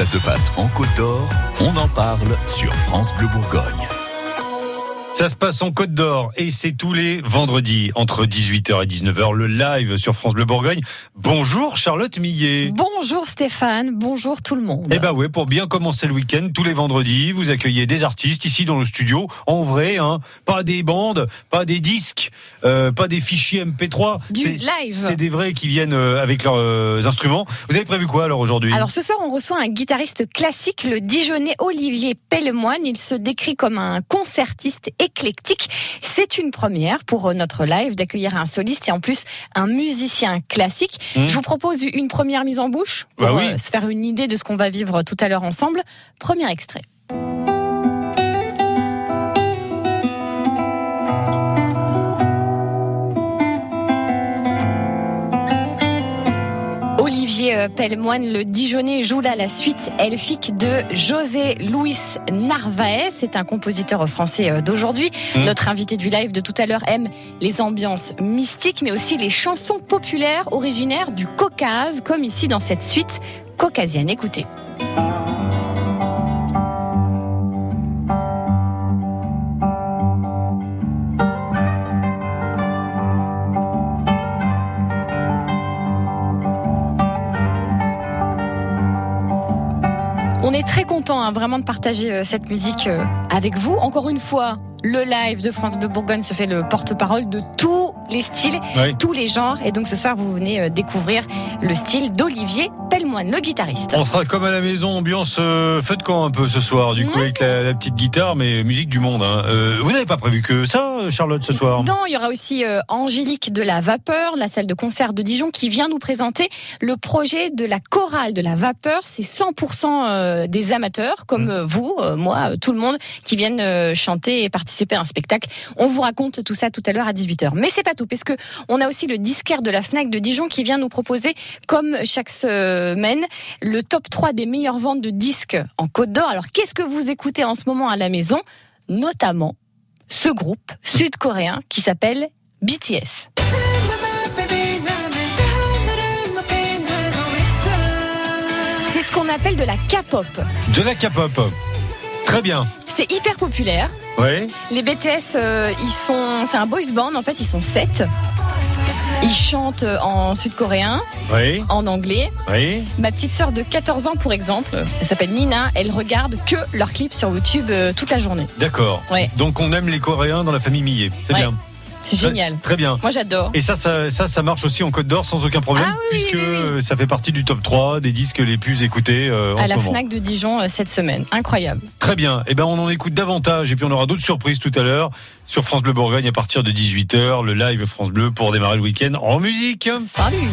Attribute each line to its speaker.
Speaker 1: Ça se passe en Côte d'Or, on en parle sur France Bleu Bourgogne.
Speaker 2: Ça se passe en Côte d'Or et c'est tous les vendredis entre 18h et 19h le live sur France Bleu Bourgogne. Bonjour Charlotte Millet.
Speaker 3: Bonjour Stéphane, bonjour tout le monde.
Speaker 2: Eh ben ouais, pour bien commencer le week-end, tous les vendredis, vous accueillez des artistes ici dans le studio, en vrai, hein, pas des bandes, pas des disques, euh, pas des fichiers MP3.
Speaker 3: Du
Speaker 2: C'est-
Speaker 3: live.
Speaker 2: C'est des vrais qui viennent euh, avec leurs euh, instruments. Vous avez prévu quoi alors aujourd'hui?
Speaker 3: Alors ce soir, on reçoit un guitariste classique, le Dijonais Olivier Pellemoine. Il se décrit comme un concertiste éclectique. C'est une première pour euh, notre live d'accueillir un soliste et en plus un musicien classique.
Speaker 2: Mmh.
Speaker 3: Je vous propose une première mise en bouche pour
Speaker 2: Bah oui.
Speaker 3: euh, se faire une idée de ce qu'on va vivre tout à l'heure ensemble. Premier extrait. Olivier euh, Pellemoine, le Dijonais, joue là la suite elfique de José Luis Narvaez. C'est un compositeur français euh, d'aujourd'hui.
Speaker 2: Mm.
Speaker 3: Notre invité du live de tout à l'heure aime les ambiances mystiques, mais aussi les chansons populaires originaires du Caucase, comme ici dans cette suite caucasienne. Écoutez. On est très content hein, vraiment de partager euh, cette musique euh, avec vous. Encore une fois, le live de France Bleu Bourgogne se fait le porte-parole de tous les styles, tous les genres. Et donc ce soir, vous venez euh, découvrir le style d'Olivier Pellemoine, le guitariste.
Speaker 2: On sera comme à la maison, ambiance euh, feu de camp un peu ce soir, du coup avec la, la petite guitare, mais musique du monde. hein. Euh, vous n'avez pas prévu que ça, Charlotte, ce soir?
Speaker 3: Non, il y aura aussi euh, Angélique de la Vapeur, la salle de concert de Dijon, qui vient nous présenter le projet de la chorale de la Vapeur. C'est 100% euh, des amateurs, comme
Speaker 2: Mm.
Speaker 3: euh, vous, moi, tout le monde, qui viennent chanter et participer à un spectacle. On vous raconte tout ça tout à l'heure à 18h. Mais c'est pas tout, parce que on a aussi le disquaire de la Fnac de Dijon qui vient nous proposer, comme chaque semaine, le top 3 des meilleures ventes de disques en Côte d'Or. Alors, qu'est-ce que vous écoutez en ce moment à la maison? Notamment ce groupe sud-coréen qui s'appelle BTS. C'est ce qu'on appelle de la K-pop.
Speaker 2: De la K-pop. Très bien.
Speaker 3: C'est hyper populaire. Les BTS, euh, ils sont, c'est un boys band en fait, ils sont sept. Ils chantent en sud-coréen,
Speaker 2: Oui.
Speaker 3: en anglais.
Speaker 2: Oui.
Speaker 3: Ma petite sœur de 14 ans, pour exemple, elle s'appelle Nina, elle regarde que leurs clips sur YouTube euh, toute la journée.
Speaker 2: D'accord.
Speaker 3: Ouais.
Speaker 2: Donc on aime les Coréens dans la famille Millet. C'est
Speaker 3: Ouais.
Speaker 2: bien.
Speaker 3: C'est génial.
Speaker 2: Très bien.
Speaker 3: Moi, j'adore.
Speaker 2: Et ça, ça, ça, ça marche aussi en Côte d'Or sans aucun problème,
Speaker 3: Ah oui,
Speaker 2: puisque
Speaker 3: oui, oui, oui.
Speaker 2: ça fait partie du top 3 des disques les plus écoutés euh, en
Speaker 3: À
Speaker 2: ce
Speaker 3: la
Speaker 2: moment.
Speaker 3: Fnac de Dijon euh, cette semaine. Incroyable.
Speaker 2: Très bien. Eh ben, on en écoute davantage et puis on aura d'autres surprises tout à l'heure sur France Bleu Bourgogne à partir de 18h, le live France Bleu pour démarrer le week-end en musique.
Speaker 3: Salut